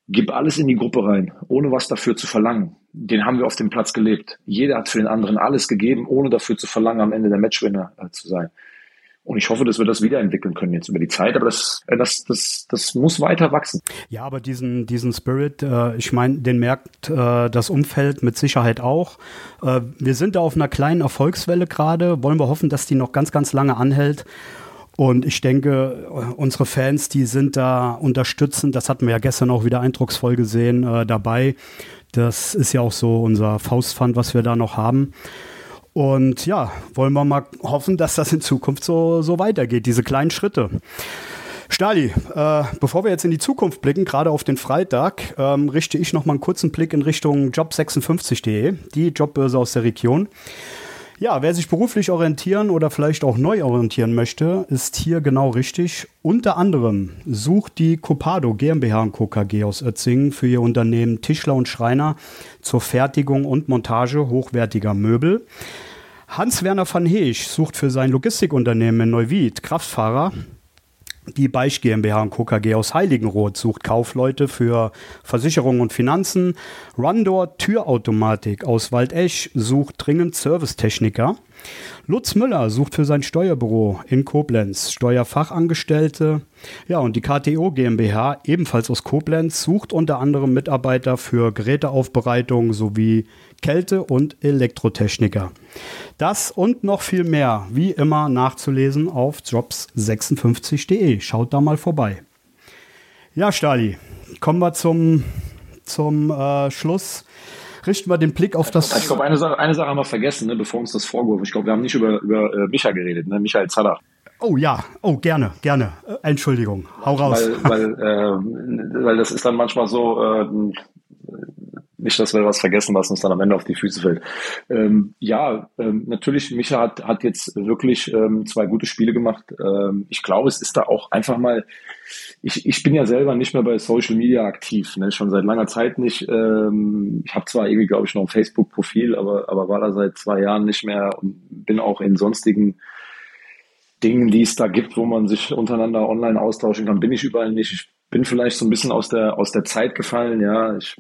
gib alles in die Gruppe rein, ohne was dafür zu verlangen. Den haben wir auf dem Platz gelebt. Jeder hat für den anderen alles gegeben, ohne dafür zu verlangen, am Ende der Matchwinner äh, zu sein. Und ich hoffe, dass wir das wiederentwickeln können jetzt über die Zeit, aber das, äh, das, das, das muss weiter wachsen. Ja, aber diesen, diesen Spirit, äh, ich meine, den merkt äh, das Umfeld mit Sicherheit auch. Äh, wir sind da auf einer kleinen Erfolgswelle gerade, wollen wir hoffen, dass die noch ganz, ganz lange anhält. Und ich denke, unsere Fans, die sind da unterstützend, das hatten wir ja gestern auch wieder eindrucksvoll gesehen, äh, dabei. Das ist ja auch so unser Faustpfand, was wir da noch haben. Und ja, wollen wir mal hoffen, dass das in Zukunft so, so weitergeht, diese kleinen Schritte. Stali, äh, bevor wir jetzt in die Zukunft blicken, gerade auf den Freitag, ähm, richte ich noch mal einen kurzen Blick in Richtung job56.de, die Jobbörse aus der Region. Ja, wer sich beruflich orientieren oder vielleicht auch neu orientieren möchte, ist hier genau richtig. Unter anderem sucht die Copado GmbH Co. KG aus Ötzingen für ihr Unternehmen Tischler und Schreiner zur Fertigung und Montage hochwertiger Möbel. Hans-Werner van Heesch sucht für sein Logistikunternehmen in Neuwied Kraftfahrer die Beisch GmbH und Co. KG aus Heiligenroth sucht Kaufleute für Versicherungen und Finanzen. Rundor Türautomatik aus Waldesch sucht dringend Servicetechniker. Lutz Müller sucht für sein Steuerbüro in Koblenz Steuerfachangestellte. Ja, und die KTO GmbH, ebenfalls aus Koblenz, sucht unter anderem Mitarbeiter für Geräteaufbereitung sowie Kälte- und Elektrotechniker. Das und noch viel mehr, wie immer, nachzulesen auf jobs56.de. Schaut da mal vorbei. Ja, Stali, kommen wir zum, zum äh, Schluss. Richten wir den Blick auf das. Ich glaube, eine Sache, eine Sache haben wir vergessen, ne, bevor uns das vorgeworfen. Ich glaube, wir haben nicht über, über äh, Micha geredet, ne? Michael Zadach. Oh ja, oh gerne, gerne. Äh, Entschuldigung, hau raus. Weil, weil, äh, weil das ist dann manchmal so, äh, nicht, dass wir was vergessen, was uns dann am Ende auf die Füße fällt. Ähm, ja, ähm, natürlich, Micha hat, hat jetzt wirklich ähm, zwei gute Spiele gemacht. Ähm, ich glaube, es ist da auch einfach mal, ich, ich bin ja selber nicht mehr bei Social Media aktiv, ne? schon seit langer Zeit nicht. Ähm, ich habe zwar irgendwie, glaube ich, noch ein Facebook-Profil, aber, aber war da seit zwei Jahren nicht mehr und bin auch in sonstigen Dingen, die es da gibt, wo man sich untereinander online austauschen kann, bin ich überall nicht. Ich bin vielleicht so ein bisschen aus der, aus der Zeit gefallen, ja. Ich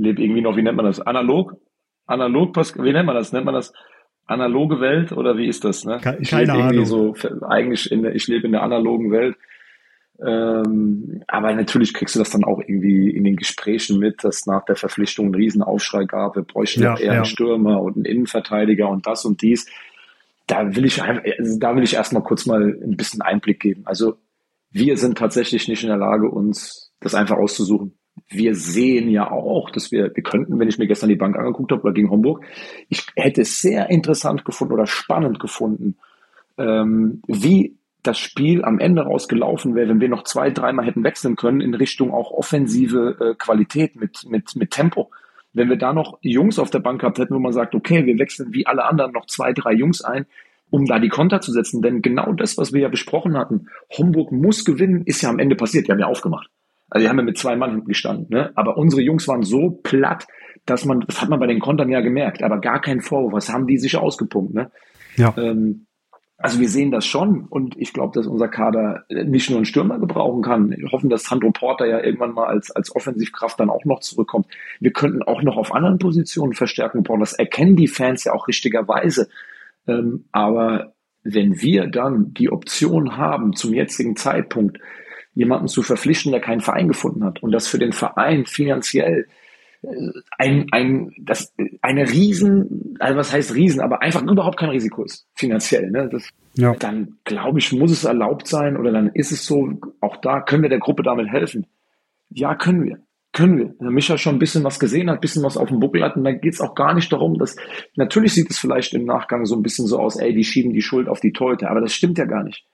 lebe irgendwie noch, wie nennt man das? Analog? Analog, wie nennt man das? Nennt man das analoge Welt oder wie ist das? Ne? Ich Keine Ahnung. So, eigentlich in der, ich lebe in der analogen Welt. Ähm, aber natürlich kriegst du das dann auch irgendwie in den Gesprächen mit, dass nach der Verpflichtung ein Riesenaufschrei gab, wir bräuchten ja, eher ja. einen Stürmer und einen Innenverteidiger und das und dies. Da will ich also da will ich erstmal kurz mal ein bisschen Einblick geben. Also wir sind tatsächlich nicht in der Lage, uns das einfach auszusuchen wir sehen ja auch, dass wir, wir könnten, wenn ich mir gestern die Bank angeguckt habe oder gegen Homburg, ich hätte es sehr interessant gefunden oder spannend gefunden, ähm, wie das Spiel am Ende rausgelaufen wäre, wenn wir noch zwei, dreimal hätten wechseln können in Richtung auch offensive äh, Qualität mit, mit, mit Tempo. Wenn wir da noch Jungs auf der Bank gehabt hätten, wo man sagt, okay, wir wechseln wie alle anderen noch zwei, drei Jungs ein, um da die Konter zu setzen. Denn genau das, was wir ja besprochen hatten, Homburg muss gewinnen, ist ja am Ende passiert. Die haben ja aufgemacht. Also die haben ja mit zwei Mann hinten gestanden. Ne? Aber unsere Jungs waren so platt, dass man, das hat man bei den Kontern ja gemerkt, aber gar kein Vorwurf. Was haben die sich ausgepumpt? Ne? Ja. Ähm, also wir sehen das schon und ich glaube, dass unser Kader nicht nur einen Stürmer gebrauchen kann. Wir hoffen, dass Sandro Porter ja irgendwann mal als, als Offensivkraft dann auch noch zurückkommt. Wir könnten auch noch auf anderen Positionen Verstärkung brauchen. Das erkennen die Fans ja auch richtigerweise. Ähm, aber wenn wir dann die Option haben, zum jetzigen Zeitpunkt jemanden zu verpflichten, der keinen Verein gefunden hat und das für den Verein finanziell äh, ein, ein, das, eine Riesen, also was heißt Riesen, aber einfach überhaupt kein Risiko ist, finanziell. Ne? Das, ja. Dann glaube ich, muss es erlaubt sein oder dann ist es so, auch da können wir der Gruppe damit helfen. Ja, können wir. Können wir. Wenn Micha schon ein bisschen was gesehen hat, ein bisschen was auf dem Buckel hat, und dann geht es auch gar nicht darum, dass, natürlich sieht es vielleicht im Nachgang so ein bisschen so aus, ey, die schieben die Schuld auf die Teute, aber das stimmt ja gar nicht.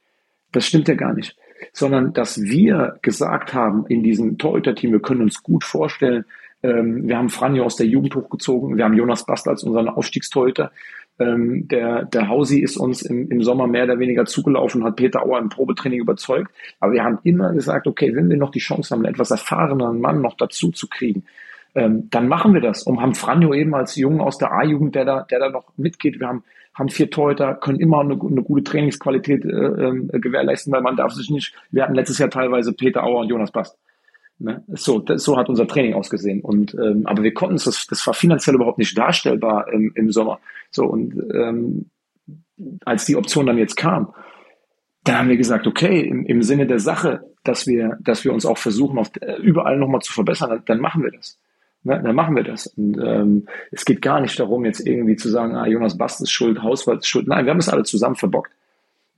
Das stimmt ja gar nicht sondern dass wir gesagt haben in diesem Torhüter-Team, wir können uns gut vorstellen, ähm, wir haben Franjo aus der Jugend hochgezogen, wir haben Jonas Bast als unseren Aufstiegstorhüter, Ähm, der, der Hausi ist uns im, im Sommer mehr oder weniger zugelaufen, hat Peter Auer im Probetraining überzeugt. Aber wir haben immer gesagt, okay, wenn wir noch die Chance haben, einen etwas erfahrenen Mann noch dazu zu kriegen, ähm, dann machen wir das. Und haben Franjo eben als Jungen aus der A-Jugend, der da, der da noch mitgeht. Wir haben, haben vier Torhüter, können immer eine, eine gute Trainingsqualität äh, äh, gewährleisten, weil man darf sich nicht, wir hatten letztes Jahr teilweise Peter Auer und Jonas Bast. Ne? So, das, so hat unser Training ausgesehen. Und ähm, aber wir konnten es, das, das war finanziell überhaupt nicht darstellbar im, im Sommer. So und ähm, als die Option dann jetzt kam, dann haben wir gesagt, okay, im, im Sinne der Sache, dass wir, dass wir uns auch versuchen, auf, äh, überall nochmal zu verbessern, dann, dann machen wir das. Ne? Dann machen wir das. Und ähm, es geht gar nicht darum, jetzt irgendwie zu sagen, ah, Jonas Bast ist schuld, Hauswald ist schuld. Nein, wir haben es alle zusammen verbockt.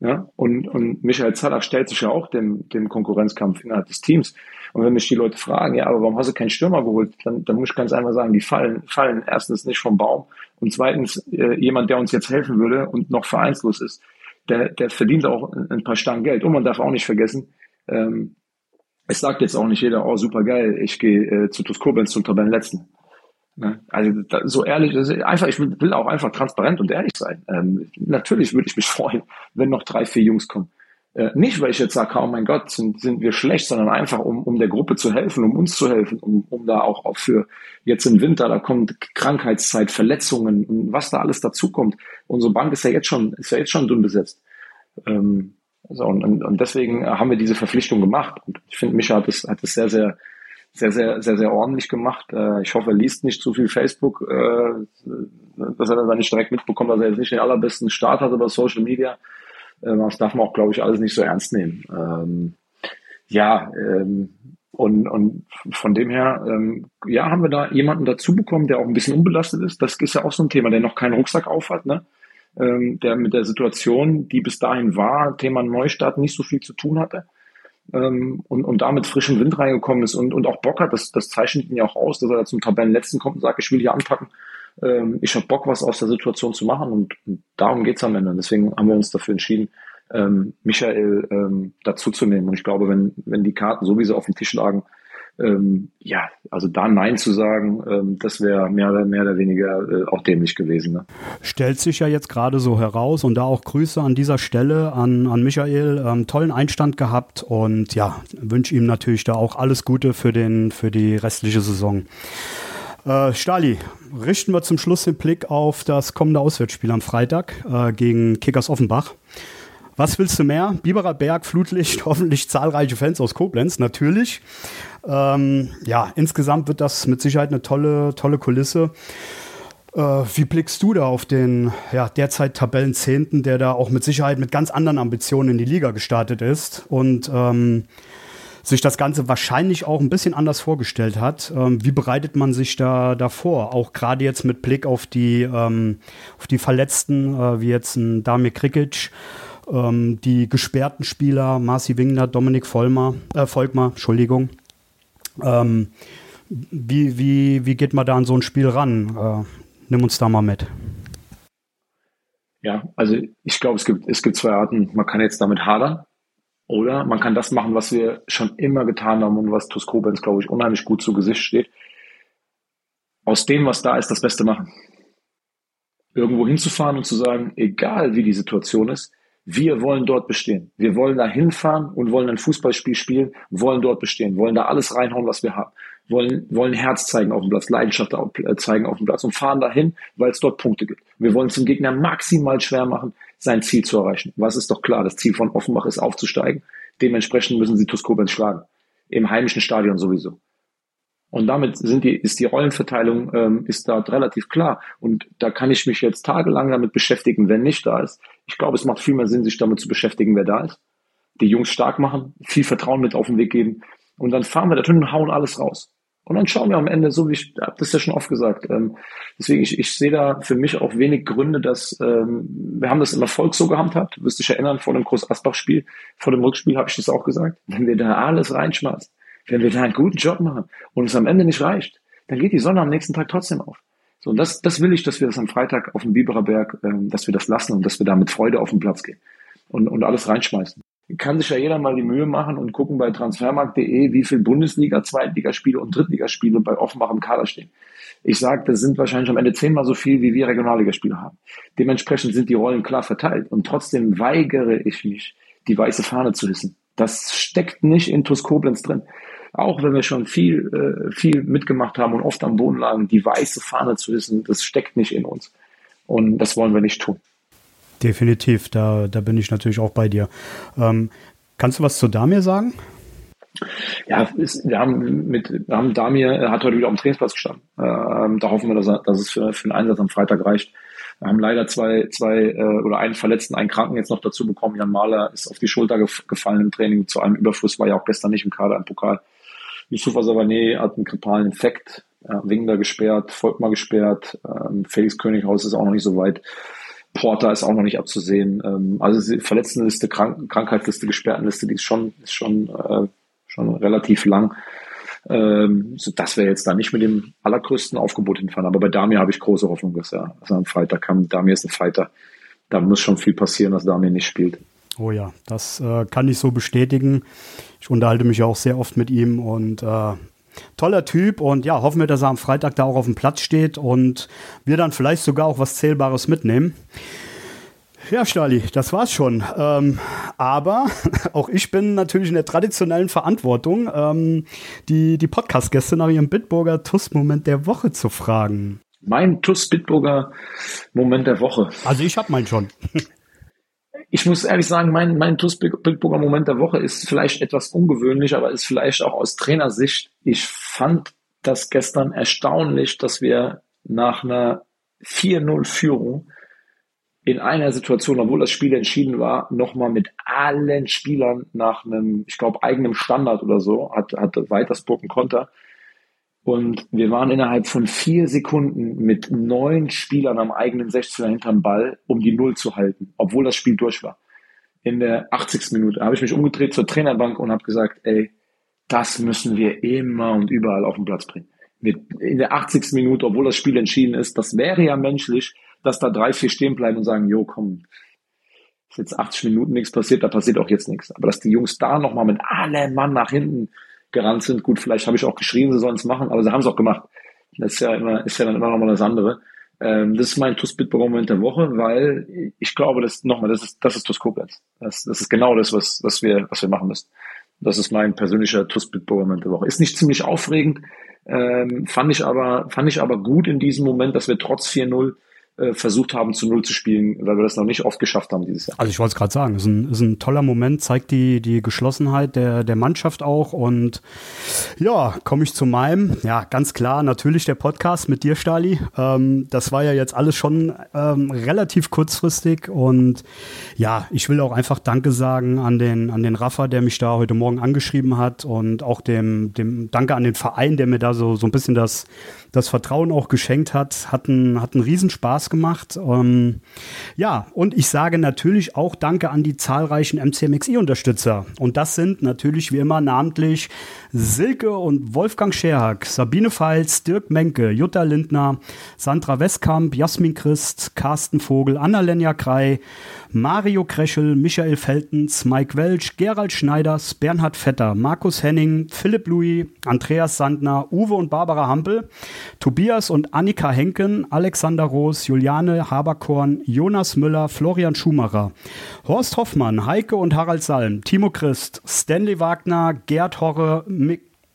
Ja? Und, und Michael Zaller stellt sich ja auch dem, dem Konkurrenzkampf innerhalb des Teams. Und wenn mich die Leute fragen, ja, aber warum hast du keinen Stürmer geholt, dann, dann muss ich ganz einfach sagen, die fallen, fallen erstens nicht vom Baum und zweitens äh, jemand, der uns jetzt helfen würde und noch vereinslos ist, der, der verdient auch ein paar Stangen Geld. Und man darf auch nicht vergessen, ähm, es sagt jetzt auch nicht jeder, oh super geil, ich gehe äh, zu TuS Koblenz zum Tabellenletzten. Ne? Also da, so ehrlich, einfach, ich will auch einfach transparent und ehrlich sein. Ähm, natürlich würde ich mich (laughs) freuen, wenn noch drei, vier Jungs kommen. Äh, nicht, weil ich jetzt sage, oh mein Gott, sind, sind wir schlecht, sondern einfach, um, um der Gruppe zu helfen, um uns zu helfen, um, um da auch, auch für jetzt im Winter, da kommt Krankheitszeit, Verletzungen und was da alles dazukommt. Unsere Bank ist ja jetzt schon, ist ja jetzt schon dünn besetzt. Ähm, so, und, und deswegen haben wir diese Verpflichtung gemacht. Und ich finde, Micha hat es, hat es sehr, sehr, sehr, sehr, sehr, sehr ordentlich gemacht. Äh, ich hoffe, er liest nicht zu viel Facebook, äh, dass er dann nicht direkt mitbekommt, dass er jetzt nicht den allerbesten Start hat über Social Media. Ähm, das darf man auch, glaube ich, alles nicht so ernst nehmen. Ähm, ja, ähm, und, und von dem her, ähm, ja, haben wir da jemanden dazu bekommen, der auch ein bisschen unbelastet ist. Das ist ja auch so ein Thema, der noch keinen Rucksack aufhat, ne? Ähm, der mit der Situation, die bis dahin war, Thema Neustart, nicht so viel zu tun hatte. Ähm, und, und damit frischen Wind reingekommen ist und, und auch Bock hat, das, das zeichnet ihn ja auch aus, dass er da zum Tabellenletzten kommt und sagt, ich will hier anpacken ähm, ich habe Bock, was aus der Situation zu machen und, und darum geht's am Ende. Und deswegen haben wir uns dafür entschieden, ähm, Michael ähm, dazuzunehmen. Und ich glaube, wenn, wenn die Karten so wie sie auf dem Tisch lagen, ähm, ja, also da Nein zu sagen, ähm, das wäre mehr, mehr oder weniger äh, auch dämlich gewesen. Ne? Stellt sich ja jetzt gerade so heraus und da auch Grüße an dieser Stelle an, an Michael. Ähm, tollen Einstand gehabt und ja, wünsche ihm natürlich da auch alles Gute für, den, für die restliche Saison. Äh, Stali, richten wir zum Schluss den Blick auf das kommende Auswärtsspiel am Freitag äh, gegen Kickers Offenbach. Was willst du mehr? Biberer Berg, Flutlicht, (laughs) hoffentlich zahlreiche Fans aus Koblenz, natürlich. Ähm, ja, insgesamt wird das mit Sicherheit eine tolle, tolle Kulisse. Äh, wie blickst du da auf den ja, derzeit Tabellenzehnten, der da auch mit Sicherheit mit ganz anderen Ambitionen in die Liga gestartet ist? Und ähm, sich das Ganze wahrscheinlich auch ein bisschen anders vorgestellt hat. Ähm, wie bereitet man sich da davor? Auch gerade jetzt mit Blick auf die, ähm, auf die Verletzten, äh, wie jetzt ein Damir Krikic, ähm, die gesperrten Spieler, Marci Wingler, Dominik Vollmer, äh, Volkmar, Entschuldigung. Ähm, wie, wie, wie geht man da an so ein Spiel ran? Äh, nimm uns da mal mit. Ja, also ich glaube, es gibt, es gibt zwei Arten. Man kann jetzt damit hadern oder man kann das machen, was wir schon immer getan haben und was TuS Koblenz, glaube ich, unheimlich gut zu Gesicht steht. Aus dem, was da ist, das Beste machen. Irgendwo hinzufahren und zu sagen, egal wie die Situation ist, wir wollen dort bestehen. Wir wollen da hinfahren und wollen ein Fußballspiel spielen, wollen dort bestehen, wollen da alles reinhauen, was wir haben. Wollen, wollen Herz zeigen auf dem Platz, Leidenschaft äh, zeigen auf dem Platz und fahren dahin, weil es dort Punkte gibt. Wir wollen es dem Gegner maximal schwer machen, sein Ziel zu erreichen. Was ist doch klar, das Ziel von Offenbach ist aufzusteigen. Dementsprechend müssen sie Tuskobens schlagen. Im heimischen Stadion sowieso. Und damit sind die, ist die Rollenverteilung ähm, ist dort relativ klar. Und da kann ich mich jetzt tagelang damit beschäftigen, wenn nicht da ist. Ich glaube, es macht viel mehr Sinn, sich damit zu beschäftigen, wer da ist. Die Jungs stark machen, viel Vertrauen mit auf den Weg geben. Und dann fahren wir da drin und hauen alles raus. Und dann schauen wir am Ende, so wie ich habe das ja schon oft gesagt. Ähm, deswegen, ich, ich sehe da für mich auch wenig Gründe, dass ähm, wir haben das im Erfolg so gehandhabt. Du wirst dich erinnern, vor dem Groß-Asbach-Spiel, vor dem Rückspiel habe ich das auch gesagt. Wenn wir da alles reinschmeißen, wenn wir da einen guten Job machen und es am Ende nicht reicht, dann geht die Sonne am nächsten Tag trotzdem auf. So, und das, das will ich, dass wir das am Freitag auf dem Biberer Berg, ähm, dass wir das lassen und dass wir da mit Freude auf den Platz gehen und, und alles reinschmeißen. kann sich ja jeder mal die Mühe machen und gucken bei transfermarkt.de, wie viel Bundesliga, Zweitligaspiele und Drittligaspiele bei Offenbach im Kader stehen. Ich sage, das sind wahrscheinlich am Ende zehnmal so viel, wie wir Regionalligaspiele haben. Dementsprechend sind die Rollen klar verteilt. Und trotzdem weigere ich mich, die weiße Fahne zu hissen. Das steckt nicht in TuS Koblenz drin. Auch wenn wir schon viel, äh, viel mitgemacht haben und oft am Boden lagen, die weiße Fahne zu hissen, das steckt nicht in uns. Und das wollen wir nicht tun. Definitiv, da, da bin ich natürlich auch bei dir. Ähm, kannst du was zu Damir sagen? Ja, ist, wir haben mit, wir haben Damir, er hat heute wieder auf dem Trainingsplatz gestanden. Ähm, da hoffen wir, dass, er, dass es für, für den Einsatz am Freitag reicht. Wir haben leider zwei, zwei äh, oder einen Verletzten, einen Kranken jetzt noch dazu bekommen. Jan Mahler ist auf die Schulter gef gefallen im Training. Zu einem Überfluss war ja auch gestern nicht im Kader im Pokal. Yusuf Asabané hat einen grippalen Infekt. Ja, Wingler gesperrt, Volkmar gesperrt. Ähm, Felix Könighaus ist auch noch nicht so weit. Porter ist auch noch nicht abzusehen. Ähm, also die Verletztenliste, Krank Krankheitsliste, Gesperrtenliste, die ist schon, ist schon, äh, schon relativ lang. Ähm, so dass wir jetzt da nicht mit dem allergrößten Aufgebot hinfahren. Aber bei Damir habe ich große Hoffnung, dass er, dass er am Freitag kann. Damir ist ein Fighter. Da muss schon viel passieren, dass Damir nicht spielt. Oh ja, das äh, kann ich so bestätigen. Ich unterhalte mich ja auch sehr oft mit ihm und äh, toller Typ und ja, hoffen wir, dass er am Freitag da auch auf dem Platz steht und wir dann vielleicht sogar auch was Zählbares mitnehmen. Ja, Stali, das war's schon. Ähm, aber (laughs) auch ich bin natürlich in der traditionellen Verantwortung, ähm, die, die Podcast-Gäste nach ihrem Bitburger TUS-Moment der Woche zu fragen. Mein TUS-Bitburger Moment der Woche. Also ich habe meinen schon. (laughs) ich muss ehrlich sagen, mein, mein TuS Bitburger Moment der Woche ist vielleicht etwas ungewöhnlich, aber ist vielleicht auch aus Trainersicht. Ich fand das gestern erstaunlich, dass wir nach einer 4-0-Führung in einer Situation, obwohl das Spiel entschieden war, nochmal mit allen Spielern nach einem, ich glaube, eigenem Standard oder so, hat, hatte Weitersburg einen Konter, und wir waren innerhalb von vier Sekunden mit neun Spielern am eigenen 16er hinterm Ball, um die Null zu halten, obwohl das Spiel durch war. In der 80. Minute habe ich mich umgedreht zur Trainerbank und habe gesagt, ey, das müssen wir immer und überall auf den Platz bringen. In der 80. Minute, obwohl das Spiel entschieden ist, das wäre ja menschlich, dass da drei, vier stehen bleiben und sagen, jo, komm, ist jetzt 80 Minuten nichts passiert, da passiert auch jetzt nichts. Aber dass die Jungs da nochmal mit allem Mann nach hinten gerannt sind. Gut, vielleicht habe ich auch geschrieben, sie sollen es machen, aber sie haben es auch gemacht. Das ist ja immer, ist ja dann immer nochmal das andere. Ähm, das ist mein TUS-Bit-Moment der Woche, weil ich glaube, das nochmal, das ist, das ist TUS Koblenz. Das, das ist genau das, was, was wir, was wir machen müssen. Das ist mein persönlicher TUS-Bit-Moment der Woche. Ist nicht ziemlich aufregend, ähm, fand ich aber, fand ich aber gut in diesem Moment, dass wir trotz 4-0 äh, versucht haben, zu Null zu spielen, weil wir das noch nicht oft geschafft haben dieses Jahr. Also ich wollte es gerade sagen, ist ein, ist ein toller Moment, zeigt die, die Geschlossenheit der, der Mannschaft auch. Und ja, komme ich zu meinem, ja, ganz klar, natürlich der Podcast mit dir, Stali. Ähm, das war ja jetzt alles schon ähm, relativ kurzfristig. Und ja, ich will auch einfach Danke sagen an den, an den Rafa, der mich da heute Morgen angeschrieben hat. Und auch dem, dem Danke an den Verein, der mir da so, so ein bisschen das, das Vertrauen auch geschenkt hat. Hat einen, hat einen Riesenspaß gemacht. Ähm, ja, und ich sage natürlich auch Danke an die zahlreichen MCMXI-Unterstützer. Und das sind natürlich wie immer namentlich Silke und Wolfgang Scherhack, Sabine Pfalz, Dirk Menke, Jutta Lindner, Sandra Westkamp, Jasmin Christ, Carsten Vogel, Annalenja Krei, Mario Kreschel, Michael Feltens, Mike Welch, Gerald Schneiders, Bernhard Vetter, Markus Henning, Philipp Louis, Andreas Sandner, Uwe und Barbara Hampel, Tobias und Annika Henken, Alexander Roos, Juliane Haberkorn, Jonas Müller, Florian Schumacher, Horst Hoffmann, Heike und Harald Salm, Timo Christ, Stanley Wagner, Gerd Horre,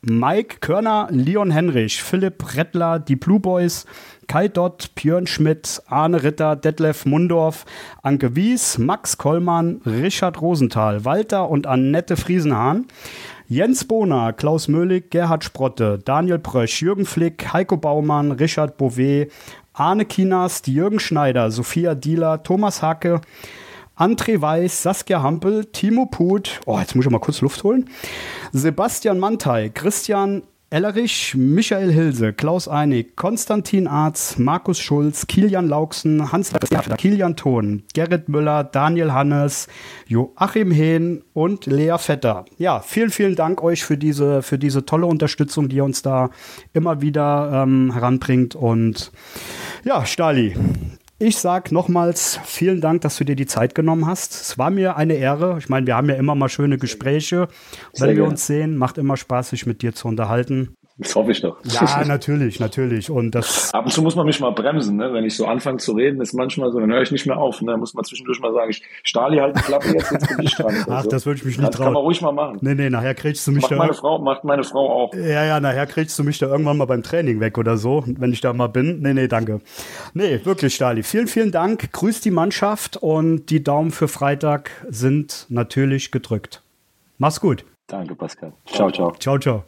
Mike Körner, Leon Henrich, Philipp Rettler, die Blue Boys, Kai Dott, Björn Schmidt, Arne Ritter, Detlef Mundorf, Anke Wies, Max Kollmann, Richard Rosenthal, Walter und Annette Friesenhahn, Jens Bohner, Klaus Möhlig, Gerhard Sprotte, Daniel Prösch, Jürgen Flick, Heiko Baumann, Richard Bouvet, Arne Kinas, Jürgen Schneider, Sophia Dieler, Thomas Hacke, André Weiß, Saskia Hampel, Timo Put, oh, jetzt muss ich mal kurz Luft holen, Sebastian Mantei, Christian Ellerich, Michael Hilse, Klaus Einig, Konstantin Arz, Markus Schulz, Kilian Lauksen, Hans Kilian Thon, Gerrit Müller, Daniel Hannes, Joachim Hehn und Lea Vetter. Ja, vielen, vielen Dank euch für diese, für diese tolle Unterstützung, die ihr uns da immer wieder ähm, heranbringt. Und ja, Stali, ich sag nochmals vielen Dank, dass du dir die Zeit genommen hast. Es war mir eine Ehre. Ich meine, wir haben ja immer mal schöne Gespräche. Wenn wir uns sehen, macht immer Spaß, sich mit dir zu unterhalten. Das hoffe ich doch. Ja, natürlich, natürlich. Und das. Ab und zu muss man mich mal bremsen, ne? Wenn ich so anfange zu reden, ist manchmal so, dann höre ich nicht mehr auf. Ne? Muss man zwischendurch mal sagen, ich Stali halt die Klappe, jetzt, jetzt bin ich dran. Ach, so. das würde ich mich nicht das trauen. kann man ruhig mal machen. Nee, nee, nachher kriegst du mich macht da. Meine Frau, macht meine Frau auch. Ja, ja, nachher kriegst du mich da irgendwann mal beim Training weg oder so, wenn ich da mal bin. Nee, nee, danke. Nee, wirklich, Stali. Vielen, vielen Dank. Grüß die Mannschaft und die Daumen für Freitag sind natürlich gedrückt. Mach's gut. Danke, Pascal. Ciao, ciao. Ciao, ciao.